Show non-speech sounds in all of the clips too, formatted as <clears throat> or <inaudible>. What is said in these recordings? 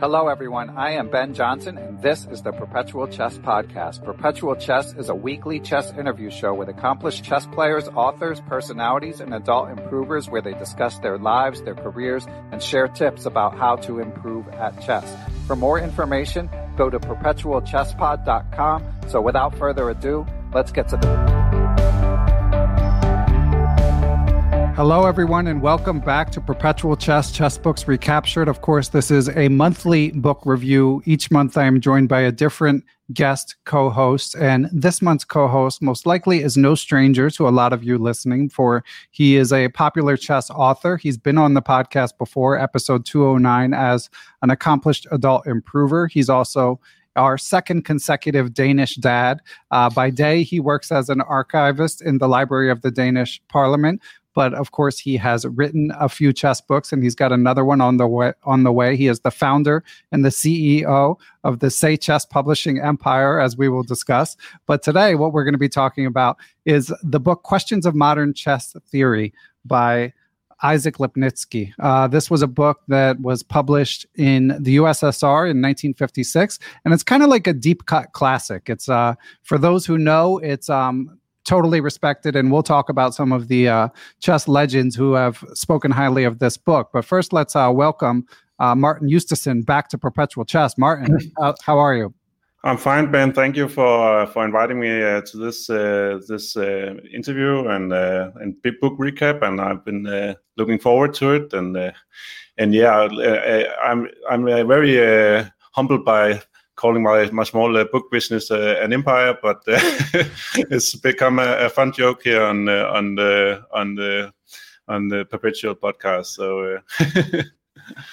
Hello, everyone. I am Ben Johnson, and this is the Perpetual Chess Podcast. Perpetual Chess is a weekly chess interview show with accomplished chess players, authors, personalities, and adult improvers where they discuss their lives, their careers, and share tips about how to improve at chess. For more information, go to perpetualchesspod.com. So without further ado, let's get to the Hello, everyone, and welcome back to Perpetual Chess, Chess Books Recaptured. Of course, this is a monthly book review. Each month, I am joined by a different guest co host, and this month's co host most likely is no stranger to a lot of you listening, for he is a popular chess author. He's been on the podcast before, episode 209, as an accomplished adult improver. He's also our second consecutive Danish dad. Uh, by day, he works as an archivist in the Library of the Danish Parliament. But of course, he has written a few chess books, and he's got another one on the way. On the way, he is the founder and the CEO of the Say Chess Publishing Empire, as we will discuss. But today, what we're going to be talking about is the book "Questions of Modern Chess Theory" by Isaac Lipnitsky. Uh, this was a book that was published in the USSR in 1956, and it's kind of like a deep cut classic. It's uh, for those who know, it's um, totally respected, and we'll talk about some of the uh, chess legends who have spoken highly of this book. But first, let's uh, welcome uh, Martin Justesen back to Perpetual Chess. Martin, <clears throat> how are you? I'm fine, Ben. Thank you for for inviting me uh, to this uh, this uh, interview and and big book recap. And I've been looking forward to it. And and yeah, I'm I'm very humbled by calling my my small uh, book business uh, an empire, but uh, <laughs> it's become a, a, fun joke here on on the on the on the perpetual podcast. So. <laughs>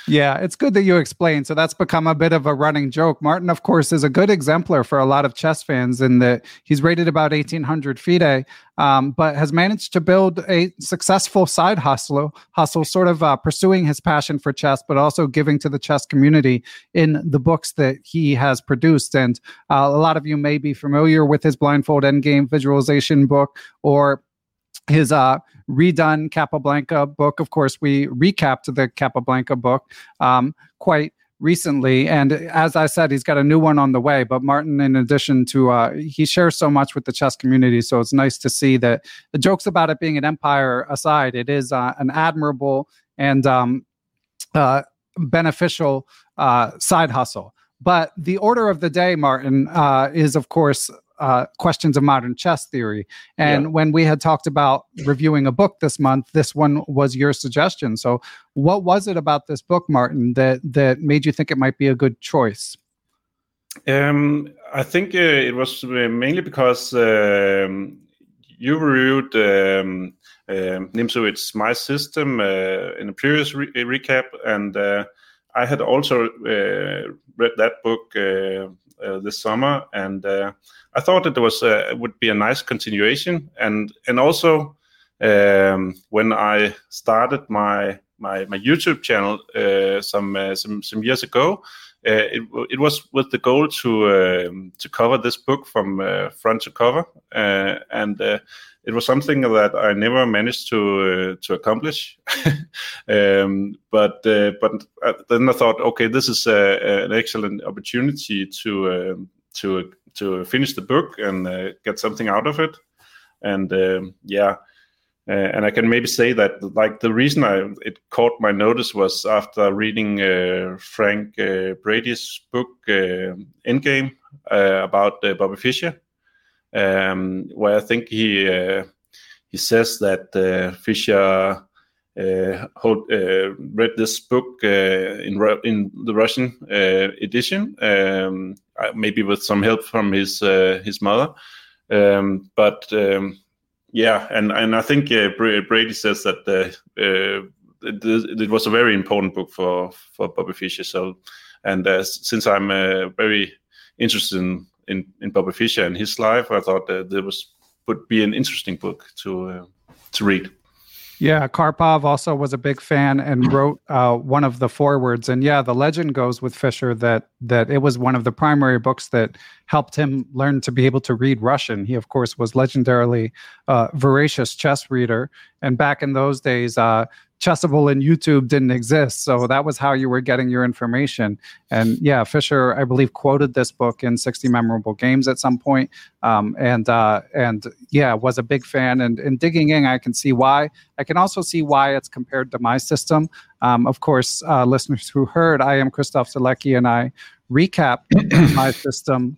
yeah, it's good that you explained. So that's become a bit of a running joke. Martin, of course, is a good exemplar for a lot of chess fans in that he's rated about 1800 FIDE, um, but has managed to build a successful side hustle, hustle sort of uh, pursuing his passion for chess, but also giving to the chess community in the books that he has produced. And uh, a lot of you may be familiar with his Blindfold Endgame visualization book or his uh, redone Capablanca book. Of course, we recapped the Capablanca book um, quite recently. And as I said, he's got a new one on the way. But Martin, in addition to, uh, he shares so much with the chess community. So it's nice to see that the jokes about it being an empire aside, it is uh, an admirable and um, uh, beneficial uh, side hustle. But the order of the day, Martin, uh, is of course uh, questions of modern chess theory. And yeah. when we had talked about reviewing a book this month, this one was your suggestion. So, what was it about this book, Martin, that that made you think it might be a good choice? Um, I think uh, it was uh, mainly because um, you reviewed um, uh, Nimzovich's My System uh, in a previous re- recap, and uh, I had also uh, read that book this summer, and I thought that it was uh, would be a nice continuation, and and also um, when I started my my, my YouTube channel uh, some uh, some some years ago, uh, it it was with the goal to um, to cover this book from uh, front to cover, uh, and it was something that I never managed to to accomplish. <laughs> um, but but then I thought, okay, this is an excellent opportunity to um, to to finish the book and uh, get something out of it. And um, yeah, uh, and I can maybe say that like the reason I it caught my notice was after reading uh, Frank uh, Brady's book Endgame about Bobby Fischer, um, where I think he he says that Fischer uh, hold, uh, read this book uh, in in the Russian edition, um, maybe with some help from his his mother. Um, but um, yeah, and and I think Brady says that it, it, was a very important book for for Bobby Fischer. So, and since I'm very interested in, in, in Bobby Fischer and his life, I thought that there was would be an interesting book to uh, to read. Yeah, Karpov also was a big fan and <laughs> wrote uh, one of the forewords. And yeah, the legend goes with Fischer that that it was one of the primary books that helped him learn to be able to read Russian. He, of course, was legendarily uh, voracious chess reader, and back in those days, uh, Chessable and YouTube didn't exist. So that was how you were getting your information. And yeah, Fischer, I believe, quoted this book in 60 Memorable Games at some point. Um, and uh, and yeah, was a big fan. And, and digging in, I can see why. I can also see why it's compared to my system. Um, of course, uh, listeners who heard, IM Christof Sielecki, and I recap my system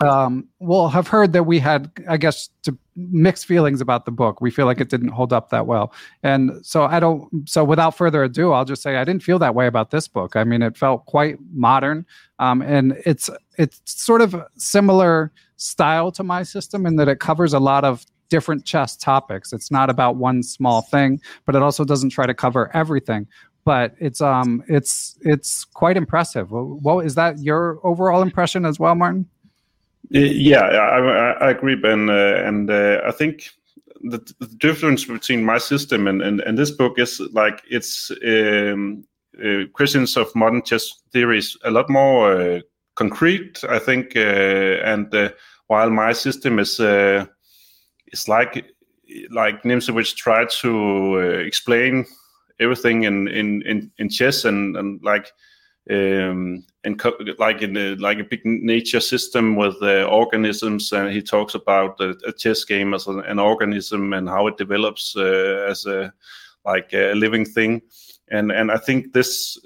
um, will have heard that we had, I guess, to mixed feelings about the book. We feel like it didn't hold up that well, and so I don't. So without further ado, I'll just say I didn't feel that way about this book. I mean, it felt quite modern, um, and it's it's sort of similar style to my system in that it covers a lot of different chess topics. It's not about one small thing, but it also doesn't try to cover everything but it's um it's it's quite impressive. Well, is that your overall impression as well, Martin? Yeah, I, I agree, Ben, uh, and uh, I think the, the, difference between my system and, and, and this book is like it's um, uh, Questions of Modern Chess Theory is a lot more uh, concrete, I think, uh, and uh, while my system is is like like Nimzovich tried to explain everything in in in, in chess and and like um, and co- like in a, like a big nature system with uh, organisms, and he talks about a, a chess game as an, an, organism and how it develops uh, as a like a living thing, and and I think this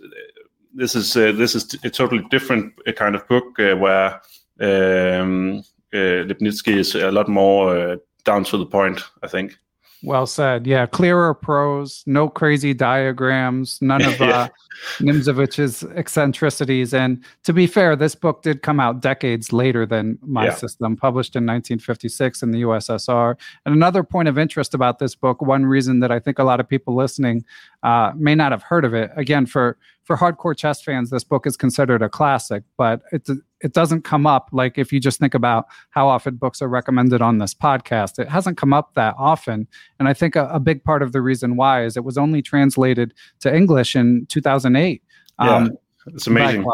this is uh, this is a totally different uh, kind of book uh, where um, uh, Lipnitsky is a lot more down to the point. I think. Well said. Yeah, clearer prose, no crazy diagrams, none of uh, <laughs> Nimzovich's eccentricities. And to be fair, this book did come out decades later than My yeah. System, published in 1956 in the USSR. And another point of interest about this book, one reason that I think a lot of people listening uh, may not have heard of it, again, for for hardcore chess fans, this book is considered a classic, but it it doesn't come up like if you just think about how often books are recommended on this podcast. It hasn't come up that often, and I think a, a big part of the reason why is it was only translated to English in 2008. Yeah. Um, it's amazing by,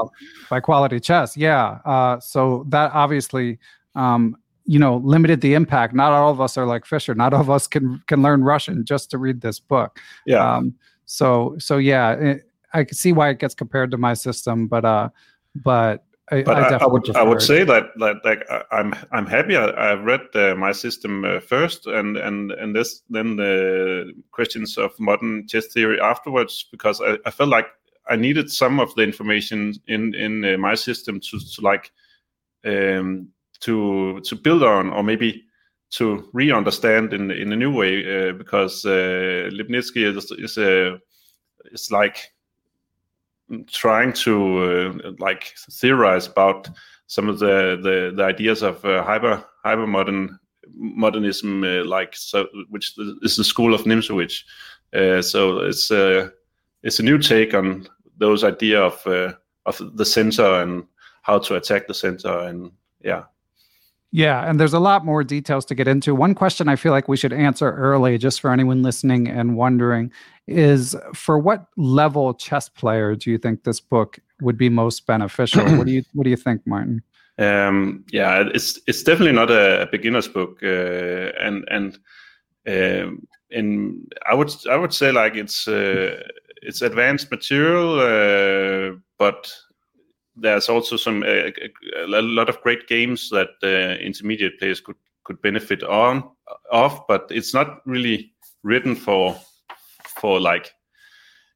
by, quality chess. Yeah. Uh, so that obviously, um, you know, limited the impact. Not all of us are like Fischer. Not all of us can can learn Russian just to read this book. Yeah. Um, so so yeah, it, I can see why it gets compared to my system, but uh, but I, but I, I, would I would say that that like I'm I'm happy. I, I read uh, my system uh, first and and and this then the questions of modern chess theory afterwards because I, I felt like I needed some of the information in in uh, my system to to like um, to to build on or maybe to re-understand in in a new way uh, because uh, Lipnitsky is is a is like trying to uh, like theorize about some of the the, the ideas of uh, hyper hyper modern modernism, uh, like so, which is the school of Nimzowitsch. Uh, so it's a uh, it's a new take on those idea of uh, of the center and how to attack the center, and yeah. Yeah, and there's a lot more details to get into. One question I feel like we should answer early, just for anyone listening and wondering, is for what level chess player do you think this book would be most beneficial? what do you What do you think, Martin? <clears throat> Um, yeah, it's it's definitely not a, beginner's book, uh, and and um, and I would I would say like it's uh, it's advanced material, uh, but there's also some uh, a lot of great games that uh, intermediate players could could benefit on of, but it's not really written for for like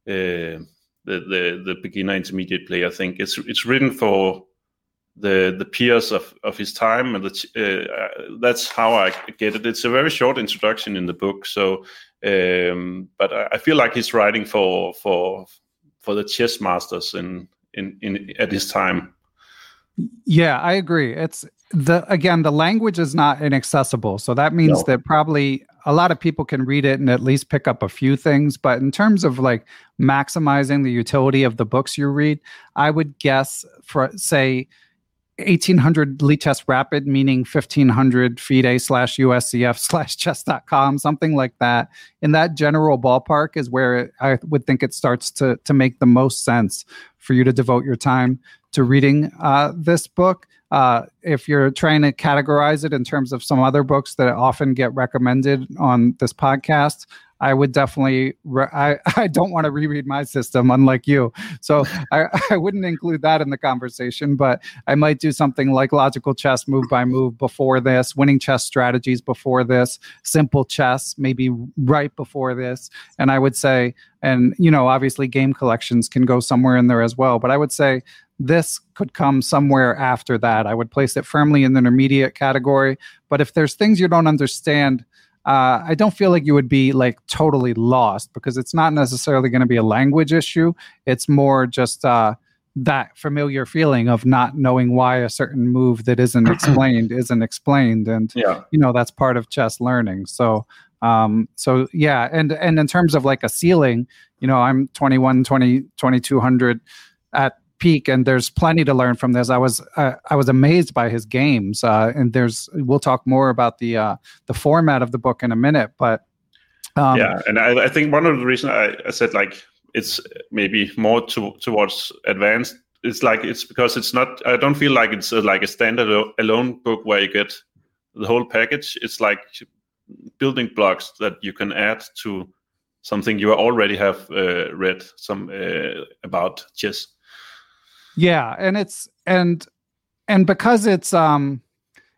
uh, the, the the beginner intermediate player. I think it's it's written for the the peers of, of his time, and the, uh, that's how I get it. It's a very short introduction in the book, so um, but I, I feel like he's writing for for for the chess masters in in, in at this time. Yeah, I agree. It's the again the language is not inaccessible, so that means no. that probably a lot of people can read it and at least pick up a few things. But in terms of like maximizing the utility of the books you read, I would guess for say 1800 Lichess Rapid, meaning 1500 FIDE slash USCF slash chess.com, something like that. In that general ballpark is where it, I would think it starts to, to make the most sense for you to devote your time to reading uh, this book. Uh, if you're trying to categorize it in terms of some other books that often get recommended on this podcast, I would definitely. Re- I <laughs> I don't want to reread my system, unlike you. So I <laughs> I wouldn't include that in the conversation. But I might do something like logical chess, move by move, before this, winning chess strategies before this, simple chess maybe right before this, and I would say, and you know, obviously game collections can go somewhere in there as well. But I would say this could come somewhere after that. I would place it firmly in the intermediate category. But if there's things you don't understand uh, I don't feel like you would be like totally lost because it's not necessarily going to be a language issue. It's more just uh, that familiar feeling of not knowing why a certain move that isn't <clears throat> explained isn't explained, and yeah. you know that's part of chess learning. So, um, so yeah, and and in terms of like a ceiling, you know, I'm 21, 20, 2200 at peak and there's plenty to learn from this. I was uh, i was amazed by his games uh, and there's we'll talk more about the uh, the format of the book in a minute but um, yeah and I, I, think one of the reasons I, I, said like it's maybe more to, towards advanced it's like it's because it's not i don't feel like it's a, like a standard alone book where you get the whole package. It's like building blocks that you can add to something you already have uh, read some uh, about chess yeah, and it's and and because it's um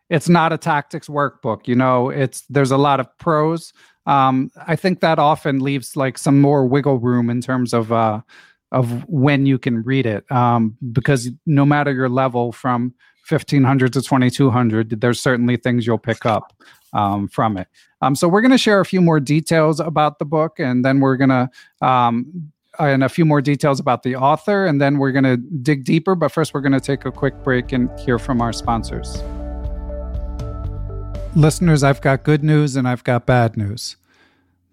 it's not a tactics workbook, you know, it's there's a lot of prose. Um, I think that often leaves like some more wiggle room in terms of uh of when you can read it. Um, because no matter your level from 1500 to 2200, there's certainly things you'll pick up um, from it. Um, so we're going to share a few more details about the book, and then we're going to um, Uh, and a few more details about the author, and then we're going to dig deeper. But first, we're going to take a quick break and hear from our sponsors. Listeners, I've got good news and I've got bad news.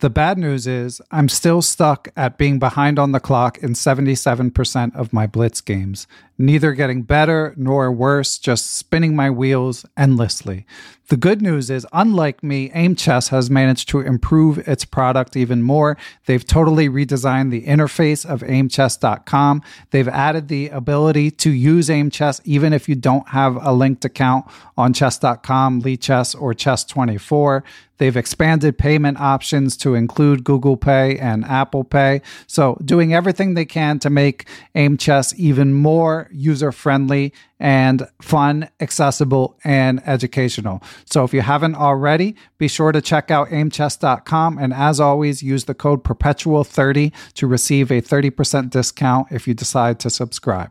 The bad news is I'm still stuck at being behind on the clock in 77% of my Blitz games. Neither getting better nor worse, just spinning my wheels endlessly. The good news is, unlike me, Aim Chess has managed to improve its product even more. They've totally redesigned the interface of aimchess.com. They've added the ability to use Aim Chess even if you don't have a linked account on chess.com, Lichess, or Chess24. They've expanded payment options to include Google Pay and Apple Pay. So, doing everything they can to make Aim Chess even more user friendly and fun, accessible, and educational. So if you haven't already, be sure to check out aimchess.com. And as always, use the code perpetual30 to receive a 30% discount if you decide to subscribe.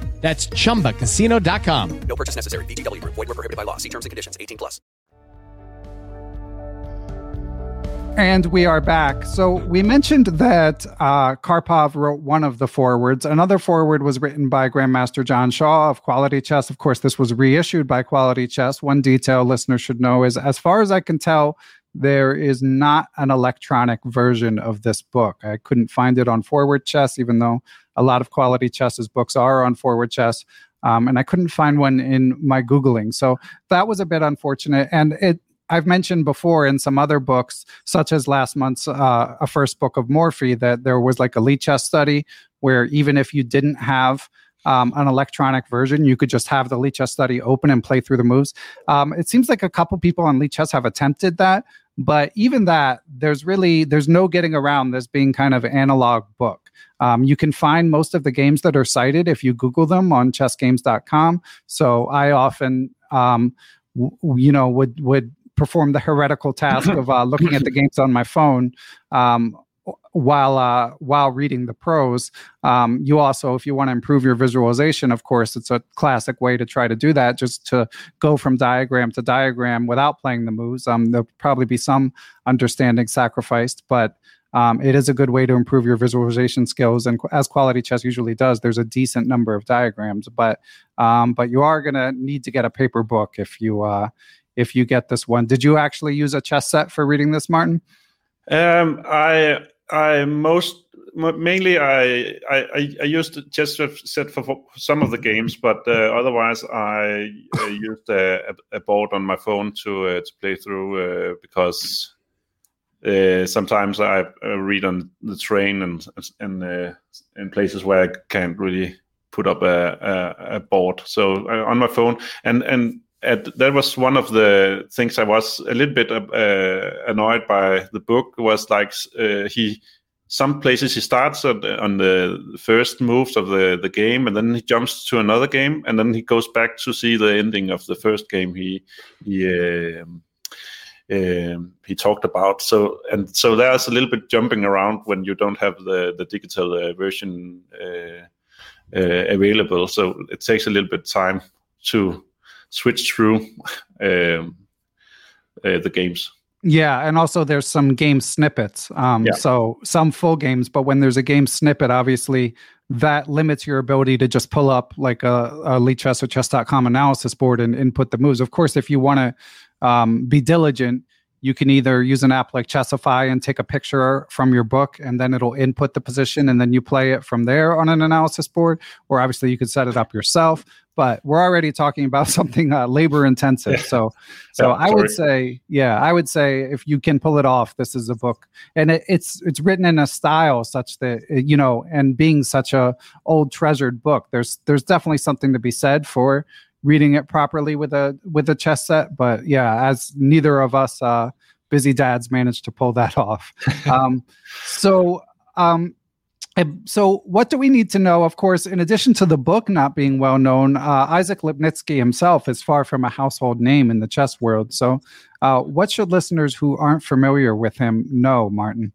That's ChumbaCasino.com. No purchase necessary. VGW. Void were prohibited by law. See terms and conditions. 18 plus. And we are back. So we mentioned that uh, Karpov wrote one of the forewords. Another foreword was written by Grandmaster John Shaw of Quality Chess. Of course, this was reissued by Quality Chess. One detail listeners should know is, as far as I can tell, there is not an electronic version of this book. I couldn't find it on Forward Chess, even though a lot of Quality Chess's books are on Forward Chess. Um, and I couldn't find one in my Googling. So that was a bit unfortunate. And it, I've mentioned before in some other books, such as last month's uh, a first book of Morphy, that there was like a Lichess study where even if you didn't have um, an electronic version, you could just have the Lichess study open and play through the moves. Um, it seems like a couple people on Lichess have attempted that, but even that, there's really there's no getting around this being kind of analog book. Um, you can find most of the games that are cited if you Google them on chessgames.com. So I often, um, w- you know, would would perform the heretical task of uh, looking at the games on my phone um, while uh, while reading the prose. Um, you also, if you want to improve your visualization, of course, it's a classic way to try to do that. Just to go from diagram to diagram without playing the moves. Um, there'll probably be some understanding sacrificed, but um, it is a good way to improve your visualization skills. And as quality chess usually does, there's a decent number of diagrams, but um, but you are going to need to get a paper book if you uh, if you get this one. Did you actually use a chess set for reading this, Martin? Um, I I most mainly I I, I used chess set for, for some of the games, but uh, otherwise I uh, used a, a, board on my phone to uh, to play through uh, because uh, sometimes I read on the train and and uh, in places where I can't really put up a, a, a board. So uh, on my phone, and and at, that was one of the things I was a little bit uh, annoyed by the book was like uh, he some places he starts on the, on the first moves of the, the game and then he jumps to another game and then he goes back to see the ending of the first game he he um, um, he talked about. So and so there's a little bit jumping around when you don't have the the digital uh, version uh, uh, available. So it takes a little bit time to switch through um, uh, the games. Yeah, and also there's some game snippets. Um, yeah. So some full games, but when there's a game snippet, obviously that limits your ability to just pull up like a, a Lichess or chess.com analysis board and input the moves. Of course, if you want to um, be diligent, you can either use an app like Chessify and take a picture from your book, and then it'll input the position, and then you play it from there on an analysis board. Or obviously, you could set it up yourself. But we're already talking about <laughs> something uh, labor intensive. So, <laughs> so yeah, I would say, yeah, I would say if you can pull it off, this is a book, and it, it's it's written in a style such that you know, and being such a old treasured book, there's there's definitely something to be said for reading it properly with a with a chess set. But yeah, as neither of us uh, busy dads managed to pull that <laughs> off. um, so um, so what do we need to know? Of course, in addition to the book not being well known, uh, Isaac Lipnitsky himself is far from a household name in the chess world. So, uh, what should listeners who aren't familiar with him know, Martin?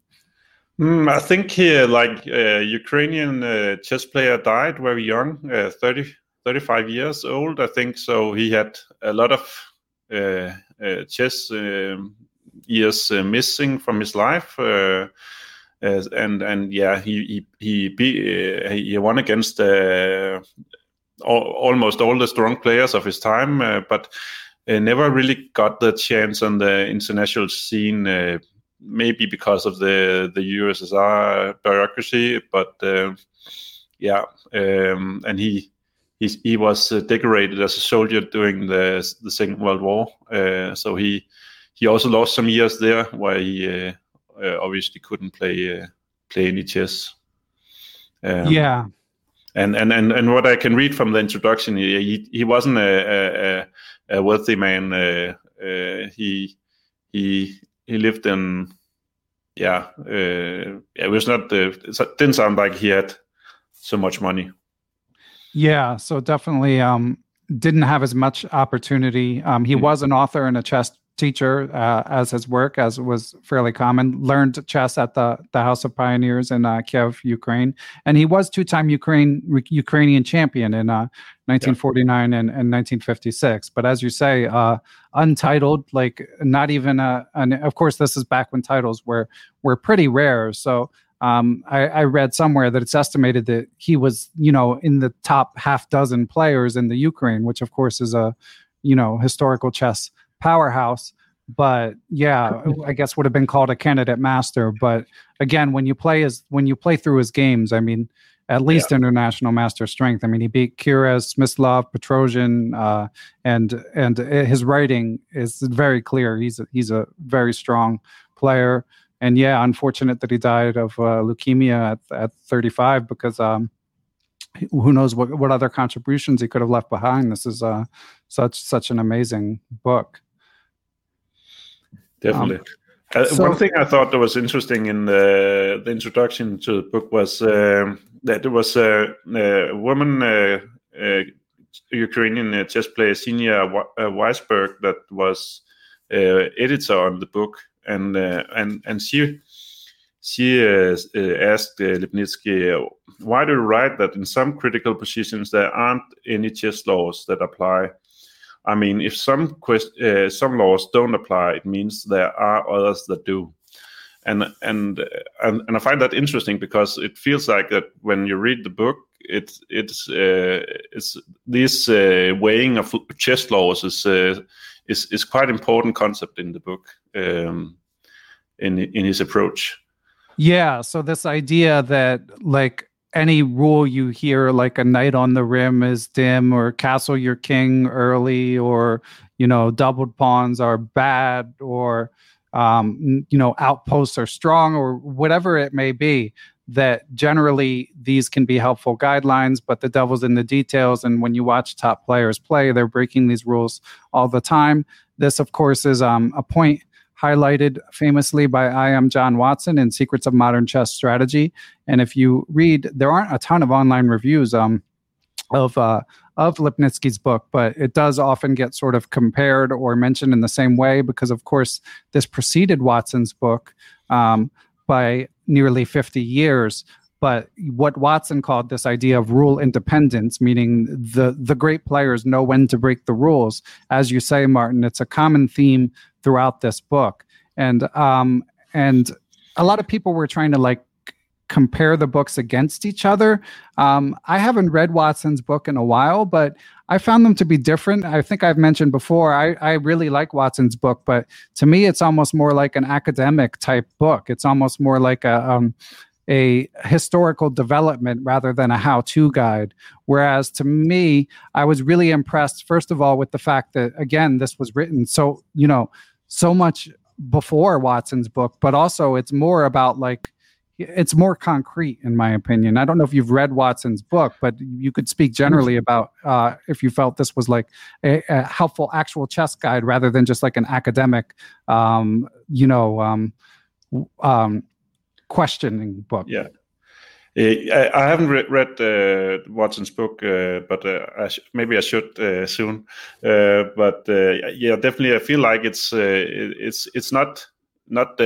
Mm, I think he, like uh, Ukrainian uh, chess player, died very young, uh, 30, 35 years old, I think. So he had a lot of uh, chess um, years missing from his life. And and yeah, he he he, be, he won against almost all the strong players of his time, but never really got the chance on the international scene maybe because of the the USSR bureaucracy, but uh, yeah, um, and he he he was uh, decorated as a soldier during the the Second World War, uh, so he he also lost some years there where he uh, uh, obviously couldn't play uh, play any chess. Um, yeah. And, and, and, and what I can read from the introduction, he, he, he wasn't a, a, a wealthy man. he he he lived in yeah uh, it was not uh, it didn't sound like he had so much money yeah so definitely um didn't have as much opportunity um he mm-hmm. was an author and a chess teacher uh, as his work, as was fairly common. Learned chess at the, the House of Pioneers in uh, Kiev, Ukraine, and he was two time Ukraine Ukrainian champion in uh, 1949 yeah. and, and 1956. But as you say, uh, untitled, like not even a. An, of course, this is back when titles were were pretty rare. So. Um, I, I read somewhere that it's estimated that he was, you know, in the top half dozen players in the Ukraine, which of course is a, you know, historical chess powerhouse but yeah i guess would have been called a candidate master. But again when you play his when you play through his games i mean at least yeah. international master strength. I mean he beat Keres, Smyslov, Petrosian, uh, and and his writing is very clear. He's a, he's a very strong player. And yeah unfortunate that he died of uh, leukemia at, at 35 because um, who knows what, what other contributions he could have left behind. This is uh, such such an amazing book definitely. Um, uh, so, one thing I thought that was interesting in the, the introduction to the book was uh, that there was a, a woman, uh, a Ukrainian chess player, Xenia Weisberg, that was uh, editor on the book, and uh, and and she she uh, asked Lipnitsky, "Why do you write that in some critical positions there aren't any chess laws that apply?" I mean, if some quest- uh, some laws don't apply, it means there are others that do. And, and and and I find that interesting because it feels like that when you read the book, it's it's uh, it's this uh, weighing of chess laws is uh, is is quite important concept in the book um, in in his approach. Yeah, so this idea that like any rule you hear like a knight on the rim is dim or castle your king early or you know doubled pawns are bad or um, you know outposts are strong or whatever it may be that generally these can be helpful guidelines but the devil's in the details. And when you watch top players play they're breaking these rules all the time. This of course is um, a point highlighted famously by IM John Watson in Secrets of Modern Chess Strategy. And if you read, there aren't a ton of online reviews um, of uh, of Lipnitsky's book, but it does often get sort of compared or mentioned in the same way because, of course, this preceded Watson's book um, by nearly 50 years. But what Watson called this idea of rule independence, meaning the the great players know when to break the rules. As you say, Martin, it's a common theme throughout this book, and um, and a lot of people were trying to like compare the books against each other. Um, I haven't read Watson's book in a while, but I found them to be different. I think I've mentioned before, I, I really like Watson's book, but to me, it's almost more like an academic type book. It's almost more like a, um, a historical development rather than a how to guide. Whereas to me, I was really impressed, first of all, with the fact that, again, this was written so, you know, so much before Watson's book, but also it's more about like it's more concrete in my opinion. I don't know if you've read Watson's book, but you could speak generally mm-hmm. about uh, if you felt this was like a, a, helpful actual chess guide rather than just like an academic, um, you know, um, um, questioning book. Yeah. I, I haven't re- read uh, Watson's book, uh, but uh, I sh- maybe I should uh, soon. Uh, but uh, yeah, definitely, I feel like it's it's it's not not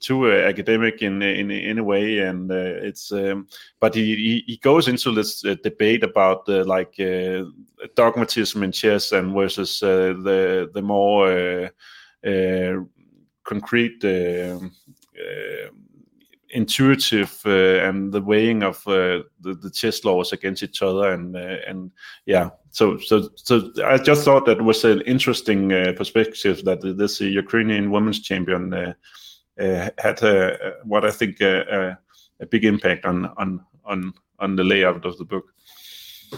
too uh, academic in in in a way, and uh, it's um, but he, he, goes into this uh, debate about like uh, dogmatism in chess and versus uh, the the more uh, concrete. Intuitive uh, and the weighing of uh, the, the chess laws against each other and uh, and yeah so so so I just thought that was an interesting uh, perspective that this uh, Ukrainian women's champion uh, had what I think a big impact on on on on the layout of the book.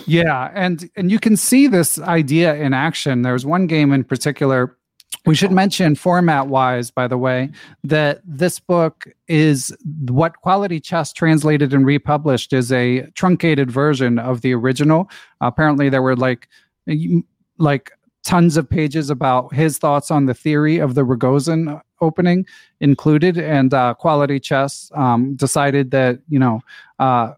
Yeah, and and you can see this idea in action. There's one game in particular we should mention format wise, by the way, that this book is what Quality Chess translated and republished is a truncated version of the original. apparently, there were like like tons of pages about his thoughts on the theory of the Rogozin opening included, and uh, Quality Chess um, decided that you know. Uh,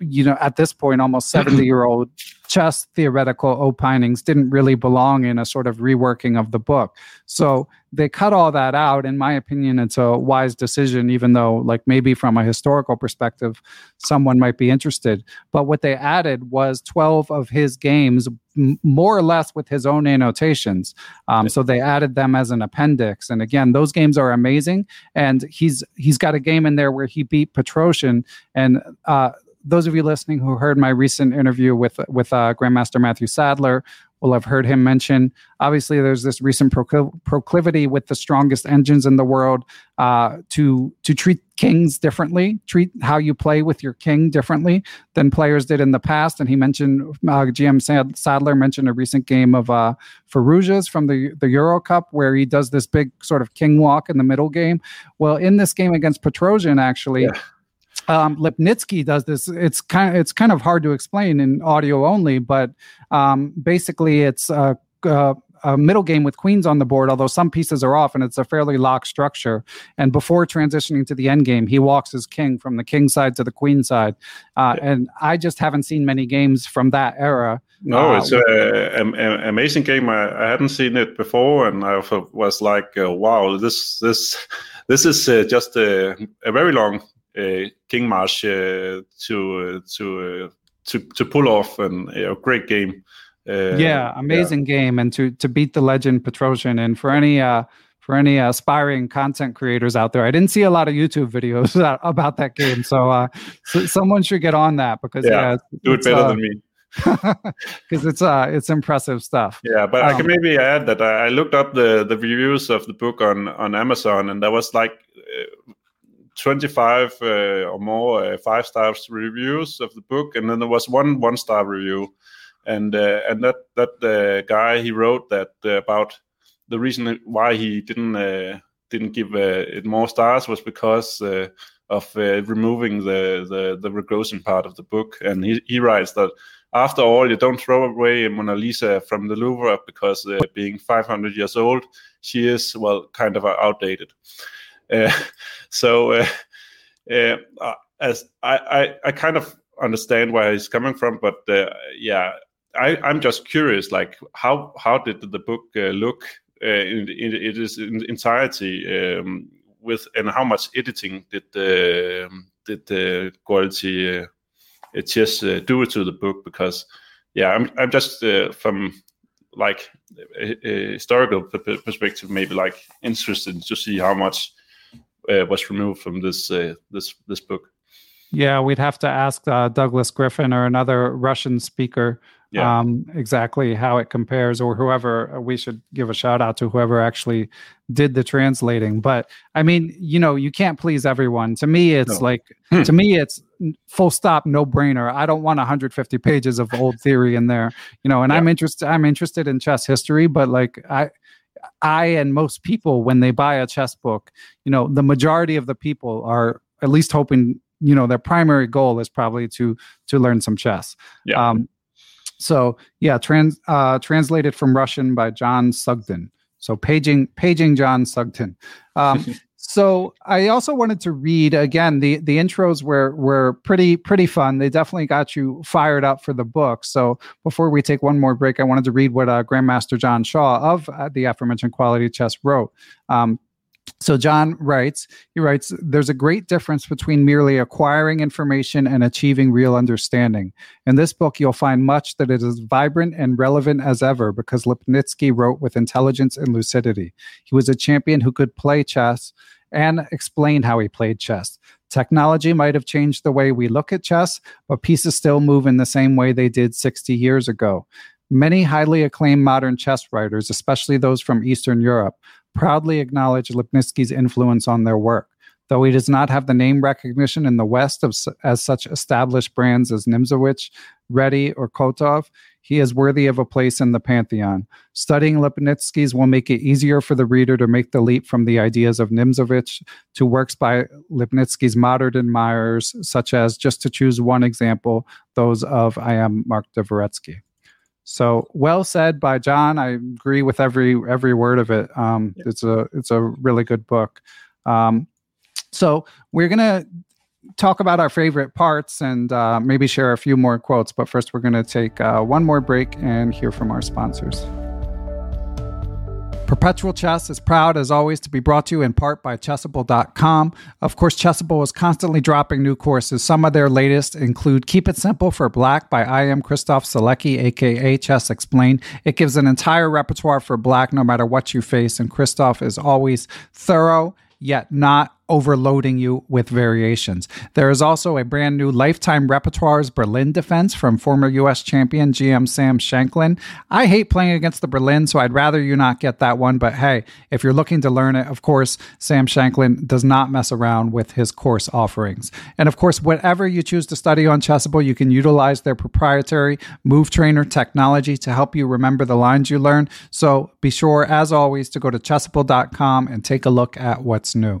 you know, at this point, almost 70 year old <clears throat> chess theoretical opinings didn't really belong in a sort of reworking of the book. So they cut all that out. In my opinion, it's a wise decision, even though, like, maybe from a historical perspective, someone might be interested. But what they added was 12 of his games, m- more or less with his own annotations. Um, so they added them as an appendix. And again, those games are amazing. And he's he's got a game in there where he beat Petrosian. And uh, those of you listening who heard my recent interview with with uh, Grandmaster Matthew Sadler will have heard him mention. Obviously, there's this recent proclivity with the strongest engines in the world uh, to to treat kings differently, treat how you play with your king differently than players did in the past. And he mentioned uh, GM Sadler mentioned a recent game of uh, Firouzja's from the the Euro Cup where he does this big sort of king walk in the middle game. Well, in this game against Petrosian, actually. Yeah um, Lipnitsky does this. It's kind of it's kind of hard to explain in audio only, but um, basically it's a, a, a, middle game with queens on the board. Although some pieces are off, and it's a fairly locked structure. And before transitioning to the end game, he walks his king from the king side to the queen side. Uh, and I just haven't seen many games from that era. No, uh, it's an amazing game. I, I, hadn't seen it before, and I was like, uh, "Wow, this this this is uh, just a, a very long uh, King March uh, to uh, to to to pull off and a great game. yeah, amazing yeah. game, and to to beat the legend Petrosian, and for any uh, for any aspiring content creators out there. I didn't see a lot of YouTube videos <laughs> about that game, so, uh, so someone should get on that because yeah, yeah do it better uh, than me. <laughs> Because it's uh it's impressissive stuff. Yeah, but um, I can um, maybe add that I looked up the the reviews of the book on on Amazon, and there was like 25 uh, or more uh, five stars reviews of the book, and then there was one one star review, and uh, and that that guy he wrote that about the reason why he didn't didn't give it more stars was because of removing the the the Rogozin part of the book, and he he writes that after all, you don't throw away Mona Lisa from the Louvre because uh, being 500 years old, she is, well, kind of outdated. Uh, <laughs> so uh, uh, as I, I, I kind of understand where he's coming from, but yeah, I, I'm just curious, like how how did the book look in, in, in its entirety? Um, with and how much editing did the did the quality uh, just uh, do it to the book because yeah i'm i'm just uh, from like a, a historical perspective maybe like interested to see how much was removed from this uh, this this book. Yeah, we'd have to ask uh, Douglas Griffin or another Russian speaker yeah. um, exactly how it compares, or whoever we should give a shout out to whoever actually did the translating. But I mean, you know, you can't please everyone. To me, it's no. like <laughs> hmm. to me, it's full stop, no brainer. I don't want 150 pages of old theory in there, you know. And yeah. I'm interested. I'm interested in chess history, but like I I and most people, when they buy a chess book, you know, the majority of the people are at least hoping, you know, their primary goal is probably to to learn some chess. Yeah. Um, so yeah, trans uh, translated from Russian by John Sugden. So paging paging John Sugden. Um, <laughs> So I also wanted to read again the the intros were were pretty pretty fun. They definitely got you fired up for the book. So before we take one more break, I wanted to read what uh, Grandmaster John Shaw of uh, the aforementioned Quality Chess wrote. Um, So John writes, he writes, there's a great difference between merely acquiring information and achieving real understanding. In this book, you'll find much that is as vibrant and relevant as ever because Lipnitsky wrote with intelligence and lucidity. He was a champion who could play chess and explained how he played chess. Technology might have changed the way we look at chess, but pieces still move in the same way they did 60 years ago. Many highly acclaimed modern chess writers, especially those from Eastern Europe, proudly acknowledge Lipnitsky's influence on their work. Though he does not have the name recognition in the West of, as such established brands as Nimzowitsch, Réti, or Kotov, he is worthy of a place in the pantheon. Studying Lipnitsky's will make it easier for the reader to make the leap from the ideas of Nimzowitsch to works by Lipnitsky's modern admirers, such as, just to choose one example, those of IM Mark Dvoretsky. So well said by John. I agree with every every word of it. Um, yeah. It's a it's a really good book. Um, so we're gonna talk about our favorite parts and uh, maybe share a few more quotes. But first, we're gonna take uh, one more break and hear from our sponsors. Perpetual Chess is proud, as always, to be brought to you in part by Chessable.com. Of course, Chessable is constantly dropping new courses. Some of their latest include Keep It Simple for Black by IM Christof Sielecki, aka Chess Explained. It gives an entire repertoire for Black no matter what you face, and Christoph is always thorough yet not overloading you with variations. There is also a brand new Lifetime Repertoires Berlin defense from former U.S. champion GM Sam Shankland. I hate playing against the Berlin, so I'd rather you not get that one. But hey, if you're looking to learn it, of course, Sam Shankland does not mess around with his course offerings. And of course, whatever you choose to study on Chessable, you can utilize their proprietary Move Trainer technology to help you remember the lines you learn. So be sure, as always, to go to chessable.com and take a look at what's new.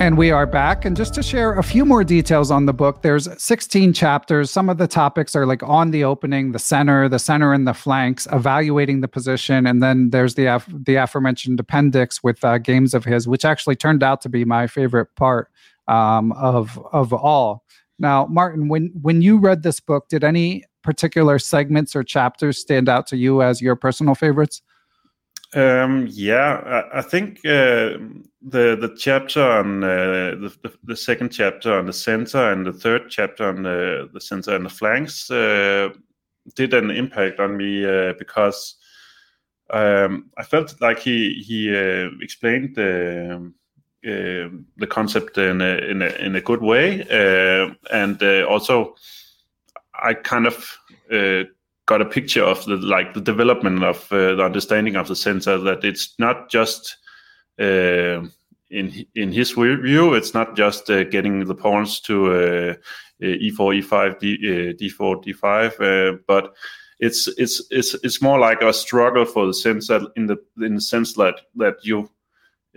And we are back. And just to share a few more details on the book, there's 16 chapters. Some of the topics are like on the opening, the center, the center and the flanks, evaluating the position, and then there's the af- the aforementioned appendix with uh, games of his, which actually turned out to be my favorite part um, of of all. Now, Martin, when when you read this book, did any particular segments or chapters stand out to you as your personal favorites? Um, yeah, I, I think uh, the the chapter on uh, the, the, second chapter on the center and the third chapter on the, the center and the flanks uh, did an impact on me uh, because um, I felt like he he uh, explained the uh, the concept in a, in a, in a good way, and also I kind of got a picture of the like the development of the understanding of the center that it's not just in in his view, it's not just uh, getting the pawns to uh, e4, e5, D, uh, d4, d5, but it's it's it's it's more like a struggle for the that in the in the sense that that you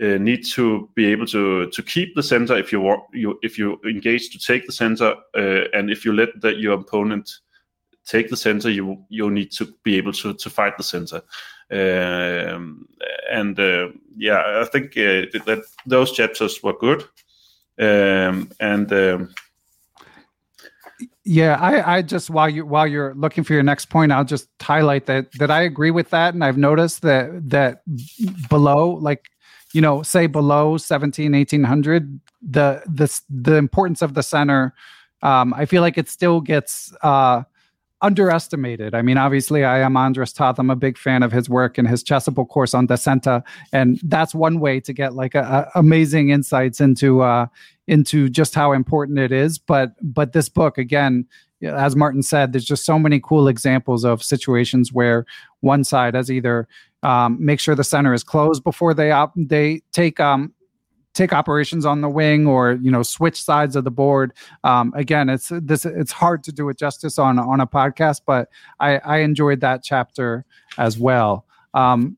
uh, need to be able to to keep the center if you want you if you engage to take the center uh, and if you let the, your opponent take the center you you need to be able to to fight the center um, and uh, yeah i think uh, that those chapters were good. Um, and um, yeah, I, I just while you while you're looking for your next point, I'll just highlight that that I agree with that, and I've noticed that that below, like you know, say below 17, 1800, the the the importance of the center, um, I feel like it still gets uh, underestimated. I mean, obviously, IM Andras Toth. I'm a big fan of his work and his chessable course on Descenta, and that's one way to get like a, a amazing insights into uh, into just how important it is. But but this book again, as Martin said, there's just so many cool examples of situations where one side has either um, make sure the center is closed before they op- they take um, take operations on the wing or you know switch sides of the board. Um, again, it's this it's hard to do it justice on on a podcast, but I, I enjoyed that chapter as well. Um,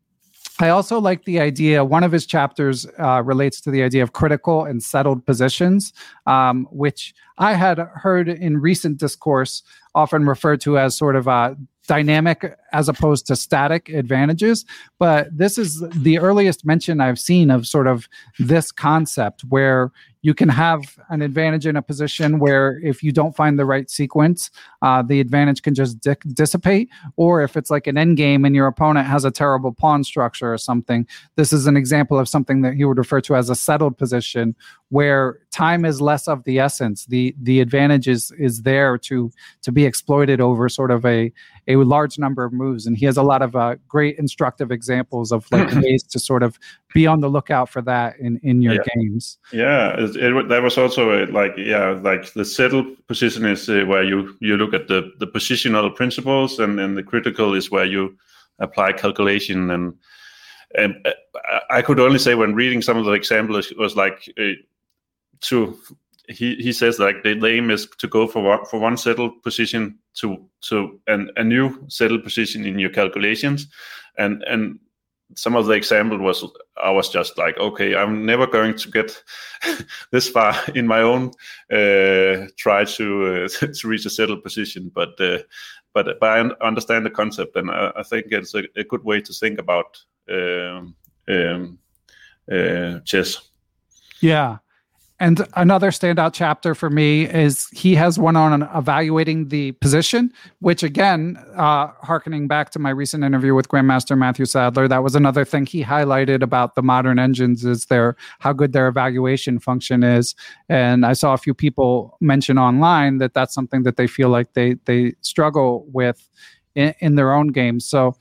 I also like the idea. One of his chapters uh, relates to the idea of critical and settled positions, um, which I had heard in recent discourse often referred to as sort of a dynamic as opposed to static advantages. But this is the earliest mention I've seen of sort of this concept where you can have an advantage in a position where if you don't find the right sequence, uh, the advantage can just di- dissipate. Or if it's like an end game and your opponent has a terrible pawn structure or something, this is an example of something that he would refer to as a settled position where time is less of the essence. The the advantage is is there to to be exploited over sort of a a large number of moves. And he has a lot of uh, great instructive examples of like <clears throat> ways to sort of be on the lookout for that in in your Yeah. games. Yeah, it, it, that was also uh, like yeah, like the settled position is uh, where you you look at the the positional principles, and and the critical is where you apply calculation and. And uh, I I could only say when reading some of the examples, it was like uh, to he he says like the, aim is to go for one, for one settled position to to an, a new settled position in your calculations, and and some of the example was I was just like okay I'm never going to get <laughs> this far in my own uh, try to uh, <laughs> to reach a settled position, but uh, but but I un- understand the concept and I, I think it's a, a good way to think about um, um, uh, chess. Yeah. And another standout chapter for me is he has one on evaluating the position, which again, uh, harkening back to my recent interview with Grandmaster Matthew Sadler, that was another thing he highlighted about the modern engines is their how good their evaluation function is. And I saw a few people mention online that that's something that they feel like they they struggle with in, in their own games. So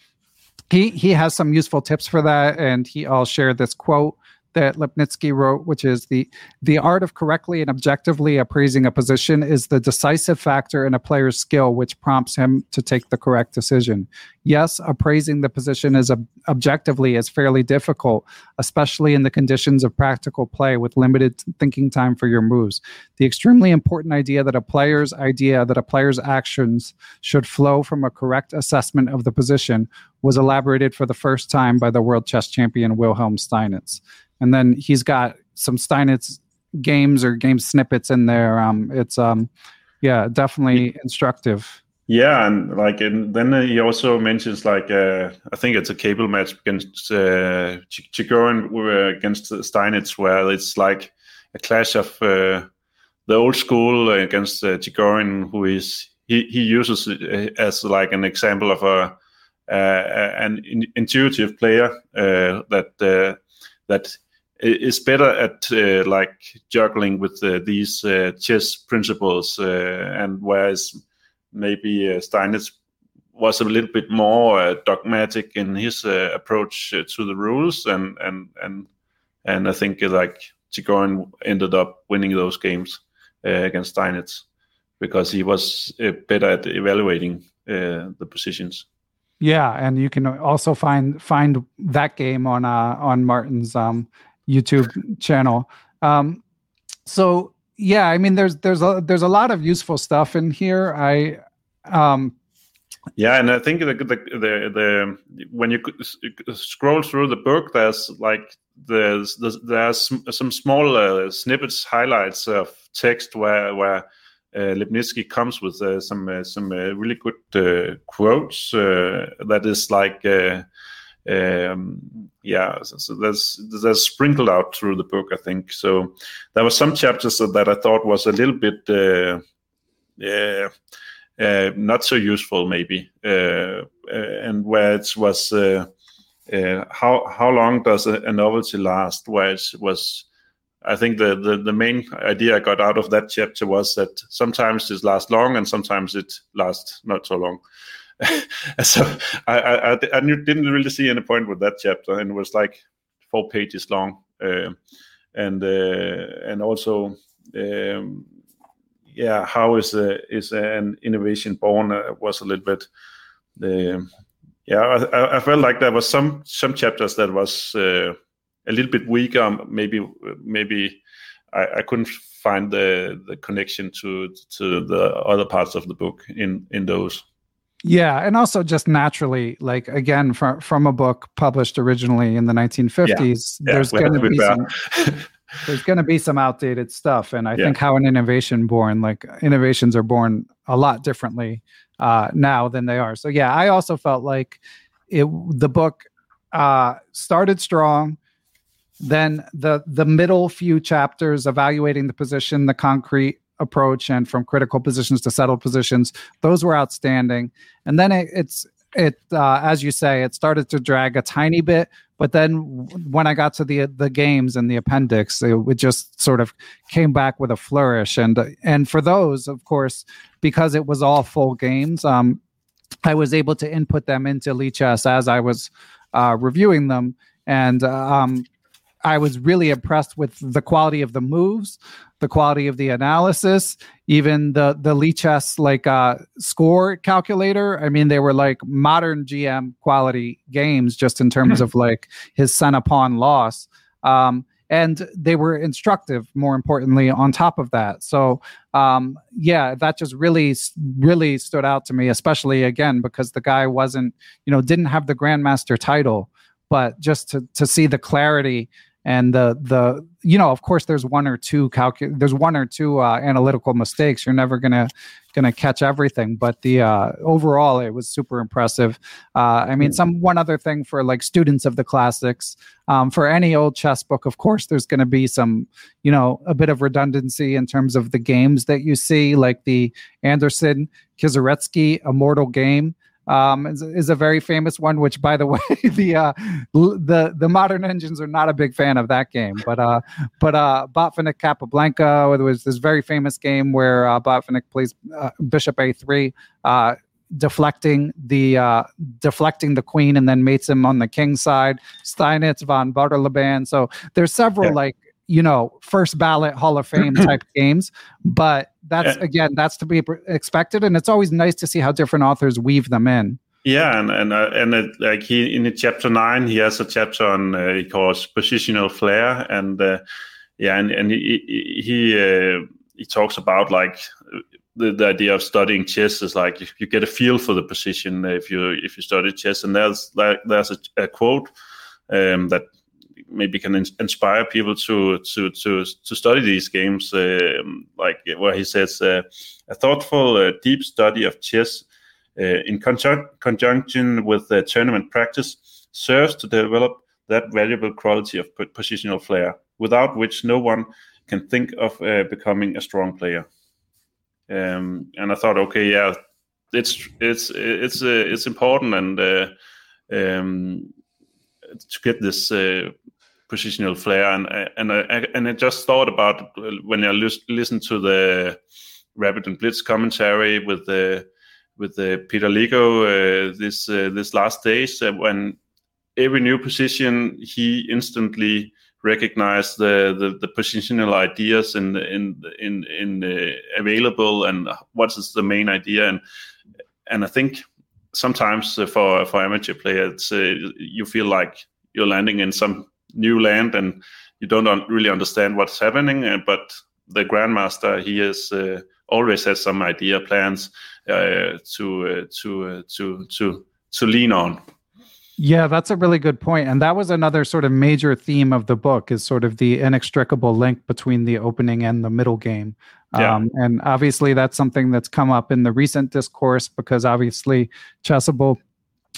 he he has some useful tips for that, and he I'll share this quote that Lipnitsky wrote, which is the the art of correctly and objectively appraising a position is the decisive factor in a player's skill which prompts him to take the correct decision. Yes, appraising the position is ob- objectively is fairly difficult, especially in the conditions of practical play with limited thinking time for your moves. The extremely important idea that a player's idea that a player's actions should flow from a correct assessment of the position was elaborated for the first time by the world chess champion Wilhelm Steinitz. And then he's got some Steinitz games or game snippets in there. Um, it's um, yeah, definitely instructive. Yeah, and like, and then he also mentions like, uh, I think it's a cable match against uh, Ch- Chigorin uh, against Steinitz, where it's like a clash of uh, the old school against uh, Chigorin, who is he he uses it as like an example of a uh, an intuitive player uh, that uh, that is better at uh, like juggling with uh, these uh, chess principles, uh, and whereas maybe uh, Steinitz was a little bit more uh, dogmatic in his approach to the rules, and and and and I think like Chigorin ended up winning those games against Steinitz because he was better at evaluating the positions. Yeah, and you can also find find that game on uh, on Martin's um, YouTube channel. Um, so yeah, I mean, there's there's a there's a lot of useful stuff in here. I um, Yeah, and I think the the the, the when you scroll through the book, there's like there's there's, there's some small uh, snippets, highlights of text where where uh, Lipnitsky comes with uh, some uh, some uh, really good uh, quotes uh, that is like. Uh, um, yeah, so, there's there's sprinkled out through the book, I think. So there were some chapters that, I thought was a little bit, uh, yeah, uh, not so useful maybe, uh, uh, and where it was uh, uh, how how long does a, a novelty last? Where it was, I think the, the the main idea I got out of that chapter was that sometimes it lasts long and sometimes it lasts not so long. <laughs> so I, I, I didn't really see any point with that chapter, and it was like four pages long, uh, and uh, and also. Um, yeah, how is uh, is an innovation born? Uh, was a little bit, um yeah. I, I- I felt like there was some some chapters that was uh, a little bit weaker. Maybe maybe I, I couldn't find the the connection to to the other parts of the book in in those. Yeah, and also just naturally, like again, from from a book published originally in the 1950s, Yeah, there's we going to be some there's going to be some outdated stuff, and I Yeah. think how an innovation born, like innovations are born a lot differently uh, now than they are. So yeah, I also felt like it the book uh, started strong. Then the the middle few chapters evaluating the position, the concrete approach, and from critical positions to settled positions, those were outstanding. And then it, it's it uh, as you say, it started to drag a tiny bit. But then when I got to the the games and the appendix, it, it just sort of came back with a flourish. And and for those, of course, because it was all full games, um, I was able to input them into Lichess as I was uh, reviewing them, and uh, um, I was really impressed with the quality of the moves, the quality of the analysis, even the the Lichess like uh, score calculator. I mean, they were like modern GM quality games, just in terms of like his center pawn loss. Um, and they were instructive more importantly on top of that so um, yeah that just really really stood out to me especially again because the guy wasn't you know didn't have the grandmaster title but just to to see the clarity and the the you know of course there's one or two calcu- there's one or two uh, analytical mistakes. You're never gonna gonna catch everything but the uh, overall it was super impressive. Uh, i mean some one other thing for like students of the classics um, for any old chess book of course there's going to be some you know a bit of redundancy in terms of the games that you see like the Anderssen Kieseritzky immortal game um, is, is a very famous one. Which, by the <laughs> way, the uh, l- the the modern engines are not a big fan of that game. But uh, but uh, Botvinnik Capablanca there was this very famous game where uh, Botvinnik plays uh, Bishop A3. Uh, deflecting the uh deflecting the queen and then mates him on the king side steinitz von Bardeleben. so there's several Yeah. like you know first ballot hall of fame <clears throat> type games. But that's Yeah. again that's to be expected. And it's always nice to see how different authors weave them in. Yeah, and and uh, and it, like he in chapter nine, he has a chapter on uh, he calls positional flair, and uh, yeah, and and he he he, uh, he talks about like the, the idea of studying chess is like you, you get a feel for the position if you if you study chess, and there's like there's a, a quote um, that maybe can ins- inspire people to to to to study these games, um, like where he says uh, a thoughtful, uh, deep study of chess uh, in conjun- conjunction with tournament practice serves to develop that valuable quality of po- positional flair, without which no one can think of uh, becoming a strong player. Um, and I thought, okay, yeah, it's it's it's uh, it's important and uh, um, to get this positional flair, and and I, and I just thought about when I lis- listened to the Rapid and Blitz commentary with the with uh, Peter Leko uh, this uh, this last days uh, when every new position he instantly recognized the the, the positional ideas in in in in uh, available and what is the main idea. And and I think sometimes for for amateur players uh, you feel like you're landing in some new land and you don't un- really understand what's happening uh, but the grandmaster he is uh, always has some idea plans uh, to uh, to uh, to to to lean on. Yeah, that's a really good point. And that was another sort of major theme of the book is sort of the inextricable link between the opening and the middle game. Yeah. Um, and obviously that's something that's come up in the recent discourse because obviously Chessable,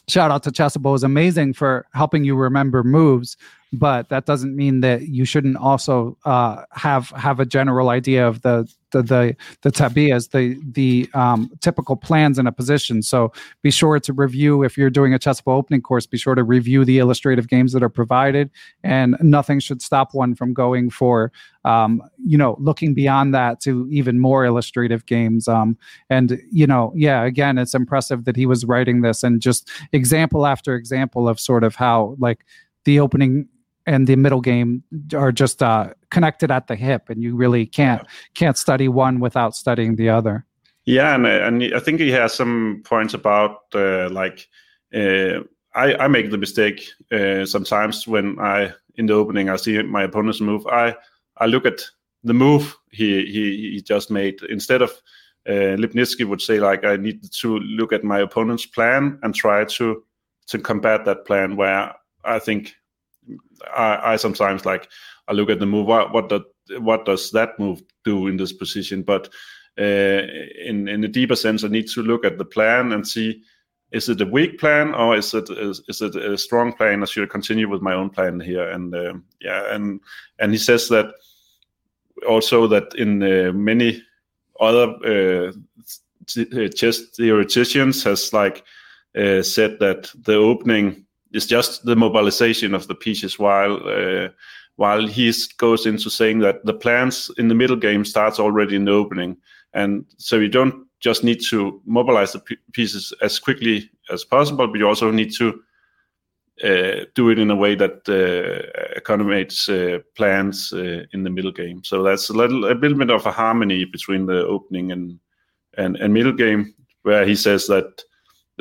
shout out to Chessable is amazing for helping you remember moves, but that doesn't mean that you shouldn't also uh, have have a general idea of the the the, the tabias, the the um, typical plans in a position. So be sure to review if you're doing a Chessable opening course. Be sure to review the illustrative games that are provided, and nothing should stop one from going for um, you know looking beyond that to even more illustrative games. Um, and you know, yeah, again, it's impressive that he was writing this and just example after example of sort of how like the opening and the middle game are just uh, connected at the hip, and you really can't can't study one without studying the other. Yeah, and uh, and I think he has some points about uh, like uh, I I make the mistake uh, sometimes when I in the opening I see my opponent's move I I look at the move he he he just made instead of uh, Lipnitsky would say like I need to look at my opponent's plan and try to to combat that plan. Where I think I, I sometimes like I look at the move. What what, the, what does that move do in this position? But uh, in in a deeper sense, I need to look at the plan and see is it a weak plan or is it is, is it a strong plan? I should continue with my own plan here. And uh, yeah, and and he says that also that in uh, many other uh, chess theoreticians has like uh, said that the opening is just the mobilization of the pieces while uh, while he goes into saying that the plans in the middle game starts already in the opening and so you don't just need to mobilize the pieces as quickly as possible but you also need to uh, do it in a way that uh, accommodates uh, plans uh, in the middle game. So that's a little, a little bit of a harmony between the opening and and, and middle game, where he says that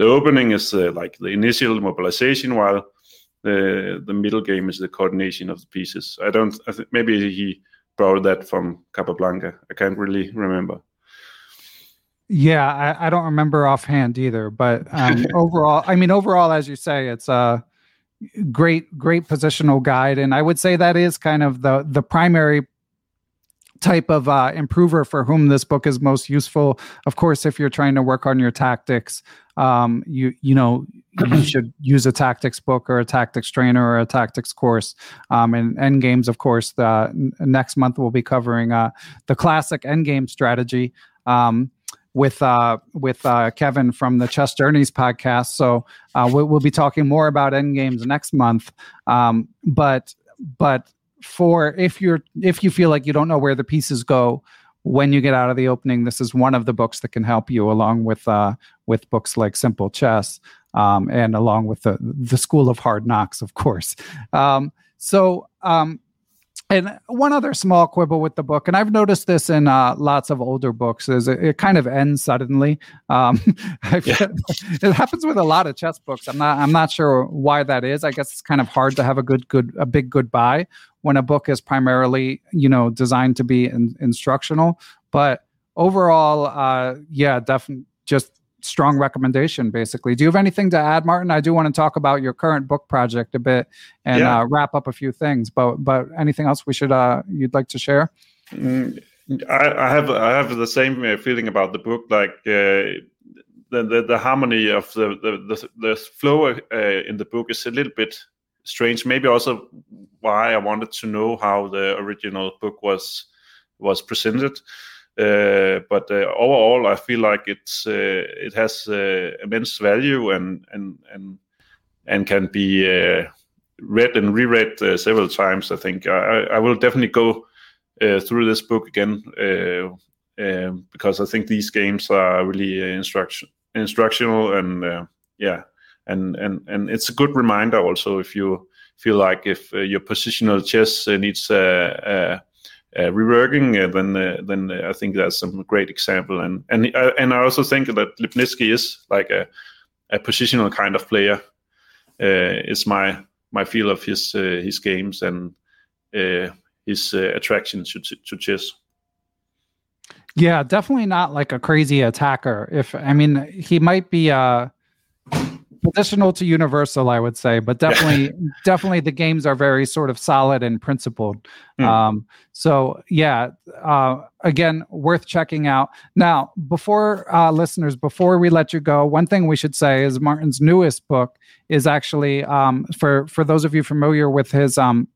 the opening is uh, like the initial mobilization, while the the middle game is the coordination of the pieces. I don't. I think maybe he borrowed that from Capablanca. I can't really remember. Yeah, I, I don't remember offhand either. But um, <laughs> overall, I mean, overall, as you say, it's a great, great positional guide, and I would say that is kind of the the primary type of uh, improver for whom this book is most useful. Of course, if you're trying to work on your tactics, um, you you know you <clears throat> should use a tactics book or a tactics trainer or a tactics course. Um, and games, of course, the next month we'll be covering uh, the classic end game strategy. Um, with uh, with uh, Kevin from the Chess Journeys podcast, so uh, we'll, we'll be talking more about end games next month. Um, but but for if you're if you feel like you don't know where the pieces go when you get out of the opening this is one of the books that can help you along with uh, with books like simple chess um, and along with the the school of hard knocks of course. Um, so um, and one other small quibble with the book, and I've noticed this in uh, lots of older books, is it, it kind of ends suddenly. Um, <laughs> yeah. <laughs> it happens with a lot of chess books. I'm not I'm not sure why that is. I guess it's kind of hard to have a good good a big goodbye when a book is primarily you know designed to be in, instructional. But overall, uh, yeah, definitely just strong recommendation basically. Do you have anything to add martin? I do want to talk about your current book project a bit and yeah. uh, wrap up a few things but but anything else we should uh you'd like to share? Mm, I, I, have i have the same uh, feeling about the book like uh, the, the, the harmony of the the the, the flow uh, in the book is a little bit strange. Maybe also why i wanted to know how the original book was was presented but uh, overall, I feel like it's uh, it has immense value and can be read and reread several times. I think I, will definitely go through this book again um, because I think these games are really instruction instructional and yeah and it's a good reminder also if you feel like if uh, your positional chess uh, needs a, uh, Uh, reworking, uh, then uh, then uh, I think that's some great example. And and uh, and I also think that Lipnitsky is like a a positional kind of player. is my my feel of his his games and his attraction to to chess. Yeah, definitely not like a crazy attacker. If I mean, he might be uh Additional to universal i would say but definitely <laughs> definitely the games are very sort of solid and principled mm. um, so yeah uh, again worth checking out now before uh, listeners before we let you go one thing we should say is martin's newest book is actually um, for for those of you familiar with his um,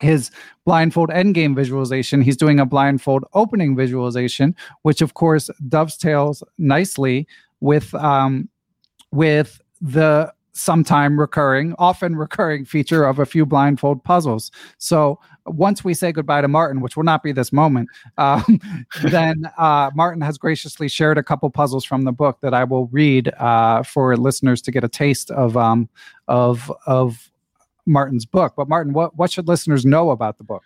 his blindfold endgame visualization. He's doing a blindfold opening visualization, which of course dovetails nicely with um, with the sometime recurring, often recurring feature of a few blindfold puzzles. So once we say goodbye to Martin, which will not be this moment, um, <laughs> then uh, Martin has graciously shared a couple puzzles from the book that I will read uh, for listeners to get a taste of um, of of Martin's book. But Martin, what what should listeners know about the book?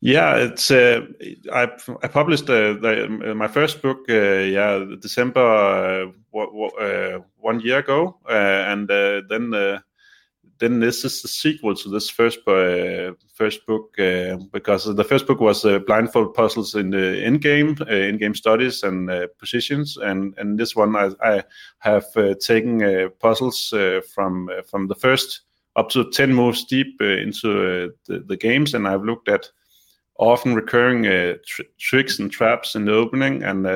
Yeah, it's uh, I I published uh, the, my first book uh, yeah December uh, uh, one year ago, uh, and then then this is the sequel to this first first book because the first book was blindfold puzzles in the in game, in game studies and positions, and and this one I, I have taken puzzles from from the first up to ten moves deep into the, the games, and I've looked at often recurring tr- tricks and traps in the opening and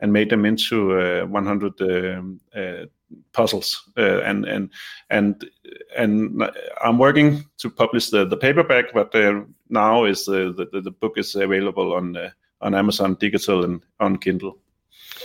and made them into 100 um, puzzles uh, and and and and I'm working to publish the, the paperback but uh, now is the, the, the book is available on uh, on Amazon digital and on Kindle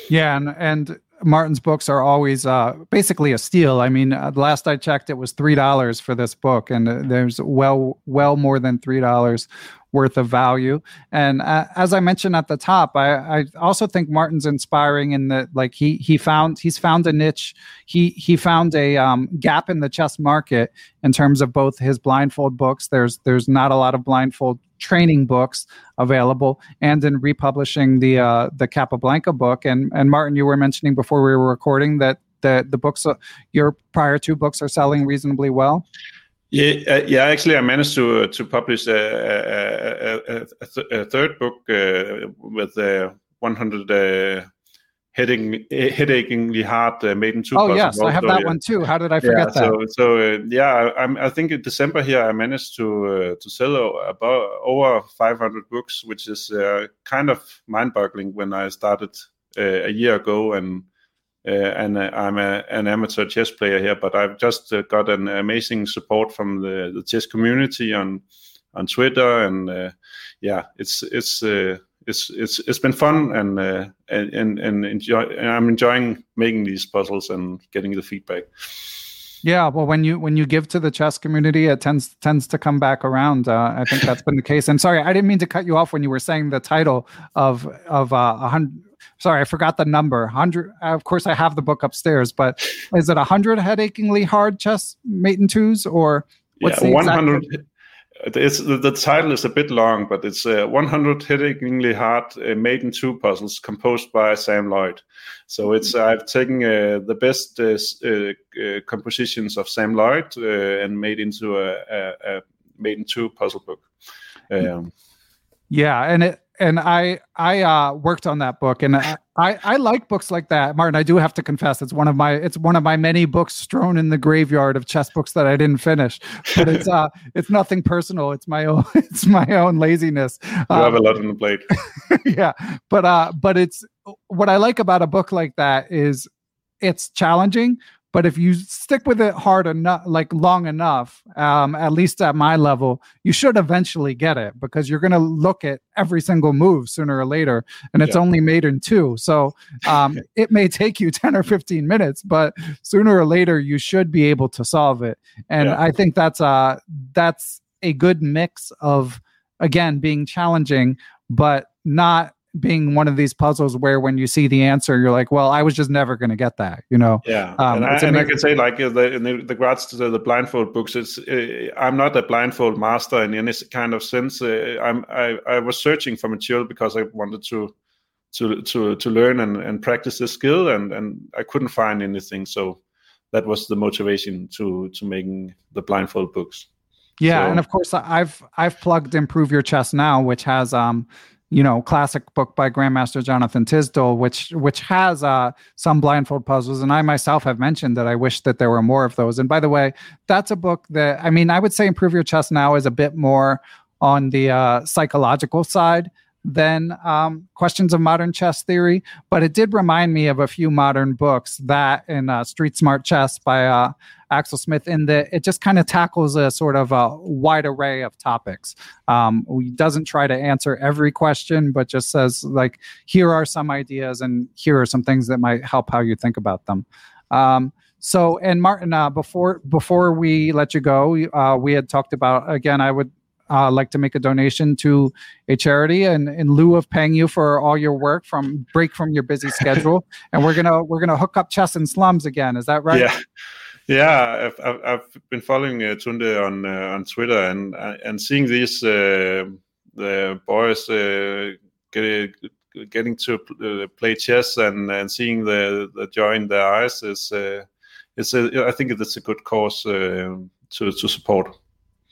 yeah and and Martin's books are always uh, basically a steal. I mean, uh, last I checked, it was three dollars for this book, and uh, there's well, well more than three dollars worth of value. And uh, as I mentioned at the top, I, I also think Martin's inspiring in that like he he found he's found a niche. He he found a um, gap in the chess market in terms of both his blindfold books. There's there's not a lot of blindfold training books available and in republishing the uh, the Capablanca book and and Martin you were mentioning before we were recording that the the books uh, your prior two books are selling reasonably well yeah, uh, yeah. Actually, I managed to uh, to publish a, a, a, a, th- a third book uh, with uh, 100 uh, heading headachingly hard uh, in two. Oh yes, I have that yeah. one too. How did I forget yeah, that? So, so uh, yeah, I, I, think in December here I managed to uh, to sell about over 500 books, which is uh, kind of mind-boggling when I started uh, a year ago and and uh, I'm a, an amateur chess player here, but I've just uh, got an amazing support from the, the chess community on on Twitter, and yeah, it's it's it's it's it's been fun and uh, and and enjoy. And I'm enjoying making these puzzles and getting the feedback. Yeah, well, when you when you give to the chess community, it tends tends to come back around. Uh, I think that's been the case. And sorry, I didn't mean to cut you off when you were saying the title of of uh, a hundred sorry, I forgot the number. Hundred. Of course, I have the book upstairs, but is it a hundred headachingly hard chess mate in twos or what's yeah, one hundred? It's the, the, title is a bit long, but it's uh, 100 headachingly hard uh, mate in two puzzles composed by Sam Loyd. So it's uh, I've taken uh, the best uh, uh, compositions of Sam Loyd and made into a, a, a two puzzle book. Um, yeah, and it and I I uh, worked on that book, and I, I, I like books like that, Martin. I do have to confess, it's one of my it's one of my many books strewn in the graveyard of chess books that I didn't finish. But it's <laughs> uh it's nothing personal. It's my own <laughs> it's my own laziness. You um, have a lot on the plate. <laughs> yeah, but uh, but it's what I like about a book like that is it's challenging, but if you stick with it hard enough, like long enough, um, at least at my level, you should eventually get it because you're going to look at every single move sooner or later, and it's yeah. only made in two. So um, <laughs> it may take you 10 or 15 minutes, but sooner or later, you should be able to solve it. And yeah. I think that's uh, that's a good mix of again being challenging, but not being one of these puzzles where when you see the answer, you're like, well, I was just never going to get that, you know? Yeah. Um, and, I, and I, can say like uh, the, in the, the regards to the, the blindfold books, it's, uh, I'm not a blindfold master in any kind of sense. Uh, I'm, I, I was searching for material because I wanted to, to, to, to learn and, and practice the skill and, and I couldn't find anything. So that was the motivation to, to making the blindfold books. Yeah, so. and of course I've I've plugged Improve Your Chess Now, which has um you know classic book by grandmaster jonathan tisdall which which has uh, some blindfold puzzles. And i myself have mentioned that i wish that there were more of those. And by the way that's a book that i mean i would say improve your chess now is a bit more on the uh, psychological side than um, questions of modern chess theory, but it did remind me of a few modern books. That in uh, Street Smart Chess by uh, Axel Smith, in that it just kind of tackles a sort of a wide array of topics. Um, he doesn't try to answer every question, but just says like, here are some ideas, and here are some things that might help how you think about them. Um, so, and Martin, uh, before before we let you go, uh, we had talked about again. I would uh, like to make a donation to a charity and in lieu of paying you for all your work from break from your busy schedule. <laughs> And we're gonna we're gonna hook up Chess in Slums again. Is that right? Yeah. Yeah i've, I've been following uh, tunde on uh, on twitter and uh, and seeing these uh, the boys uh, get, getting to play chess and and seeing the the joy in their eyes is it's a, I think it's a good cause to to support.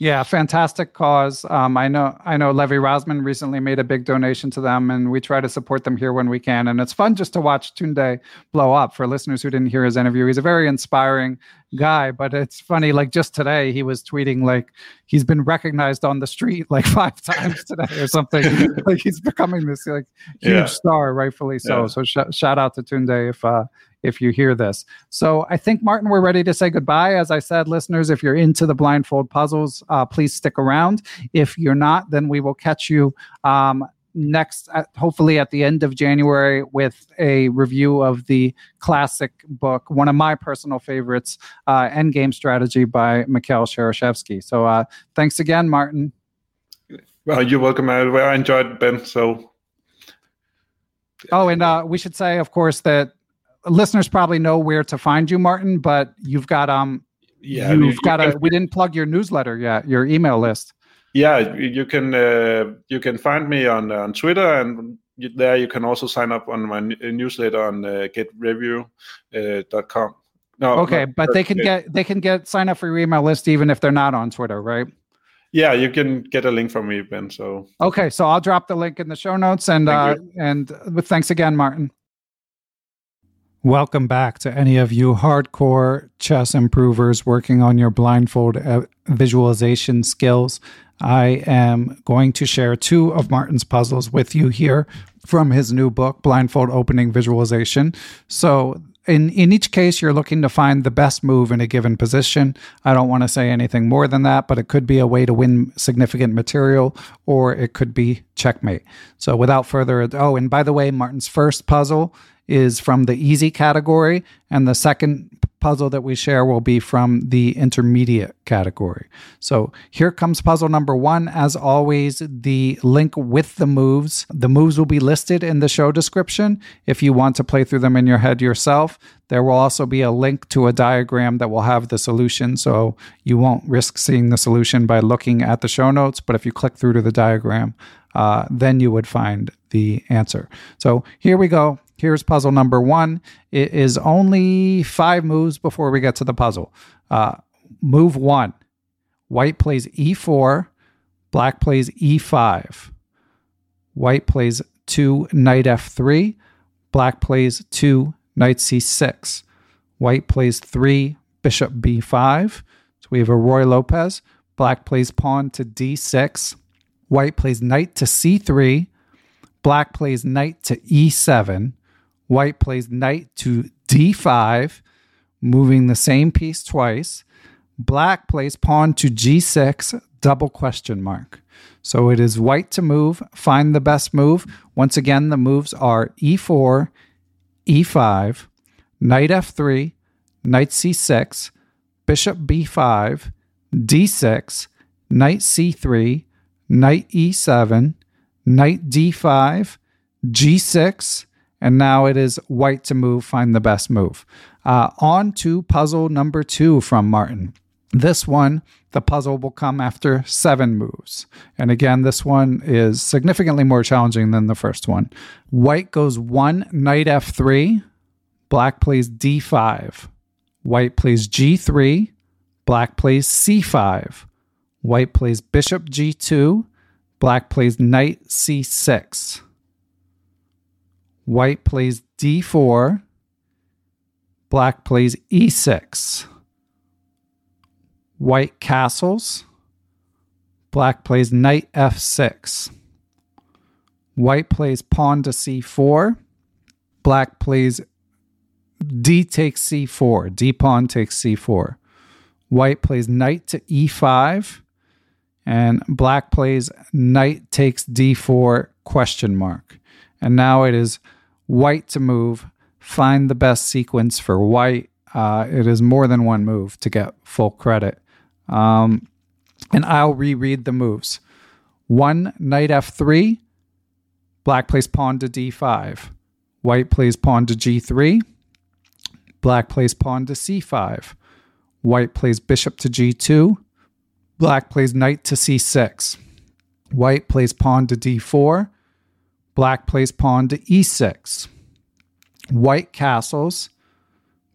Yeah, fantastic cause. Um, I know I know Levy Rozman recently made a big donation to them, and we try to support them here when we can. And it's fun just to watch Tunde blow up. For listeners who didn't hear his interview, he's a very inspiring guy. But it's funny, like just today, he was tweeting like he's been recognized on the street like <laughs> five times today or something. <laughs> like he's becoming this like huge Yeah. star, rightfully so. Yeah. So sh- shout out to Tunde if uh, if you hear this. So I think Martin, we're ready to say goodbye. As I said, listeners, if you're into the blindfold puzzles, uh, please stick around. If you're not, then we will catch you. Um, next at, hopefully at the end of january with a review of the classic book one of my personal favorites uh, endgame strategy by mikhail shereshevsky so uh, thanks again martin Well, you're welcome. I, I enjoyed it, Ben. So oh and uh, we should say of course that listeners probably know where to find you martin but you've got um yeah, you've you- you got a we didn't plug your newsletter yet your email list. Yeah you can uh, you can find me on on twitter and you, there you can also sign up on my n- newsletter on uh, getrevue.com no okay no, but they can uh, get they can get sign up for your email list even if they're not on twitter right? Yeah you can get a link from me ben so. Okay, so I'll drop the link in the show notes and uh, and uh, thanks again, Martin. Welcome back to any of you hardcore chess improvers working on your blindfold uh, visualization skills. I am going to share two of Martin's puzzles with you here from his new book, Blindfold Opening Visualization. So, in, in each case, you're looking to find the best move in a given position. I don't want to say anything more than that, but it could be a way to win significant material or it could be checkmate. So, without further ado, oh, and by the way, Martin's first puzzle is from the easy category, and the second puzzle that we share will be from the intermediate category. So here comes puzzle number one. As always, the link with the moves. The moves will be listed in the show description if you want to play through them in your head yourself. There will also be a link to a diagram that will have the solution, so you won't risk seeing the solution by looking at the show notes. But if you click through to the diagram, uh, then you would find the answer. So here we go. Here's puzzle number one. It is only five moves before we get to the puzzle. Uh, move one white plays e4, black plays e5. White plays two, knight f3, black plays two, knight c6. White plays three, bishop b5. So we have a Ruy Lopez. Black plays pawn to d6. White plays knight to c3. Black plays knight to e7. White plays knight to d5, moving the same piece twice. Black plays pawn to g6, double question mark. So it is white to move, find the best move. Once again, the moves are e4, e5, knight f3, knight c6, bishop b5, d6, knight c3, knight e7, knight d5, g6, and now it is white to move, find the best move. Uh, on to puzzle number two from Martin. This one, the puzzle will come after seven moves. And again, this one is significantly more challenging than the first one. White goes one, knight f3, black plays d5, white plays g3, black plays c5, white plays bishop g2, black plays knight c6. White plays d4. Black plays e6. White castles. Black plays knight f6. White plays pawn to c4. Black plays d takes c4. d pawn takes c4. White plays knight to e5. And black plays knight takes d4 question mark. And now it is white to move. Find the best sequence for white. Uh, it is more than one move to get full credit. Um, and I'll reread the moves. One, knight f3. Black plays pawn to d5. White plays pawn to g3. Black plays pawn to c5. White plays bishop to g2. Black plays knight to c6. White plays pawn to d4. Black plays pawn to e6. White castles.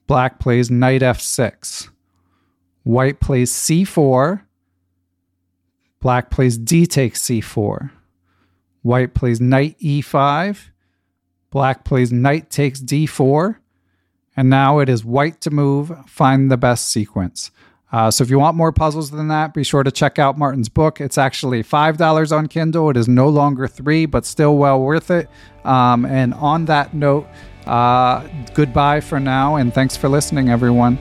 Black plays knight f6. White plays c4. Black plays d takes c4. White plays knight e5. Black plays knight takes d4. And now it is white to move, find the best sequence. Uh, so if you want more puzzles than that, be sure to check out Martin's book. It's actually $5 on Kindle. It is no longer three, but still well worth it. Um, and on that note, uh, goodbye for now, and thanks for listening, everyone.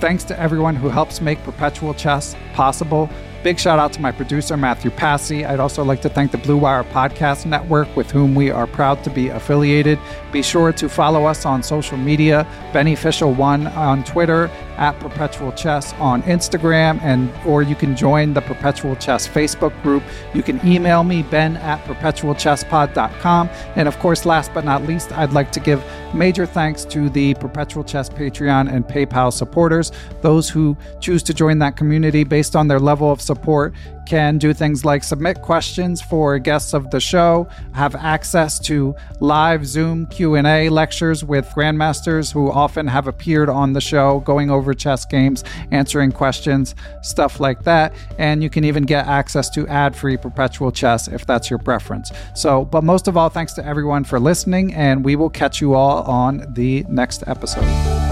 Thanks to everyone who helps make Perpetual Chess possible. Big shout out to my producer, Matthew Passy. I'd also like to thank the Blue Wire Podcast Network, with whom we are proud to be affiliated. Be sure to follow us on social media, Beneficial1 on Twitter, at Perpetual Chess on Instagram, and or you can join the Perpetual Chess Facebook group. You can email me, ben at perpetualchesspod.com. And of course, last but not least, I'd like to give major thanks to the Perpetual Chess Patreon and PayPal supporters. Those who choose to join that community based on their level of support can do things like submit questions for guests of the show, have access to live Zoom Q&A lectures with grandmasters who often have appeared on the show going over chess games, answering questions, stuff like that, and you can even get access to ad-free perpetual chess if that's your preference. So, but most of all, thanks to everyone for listening and we will catch you all on the next episode.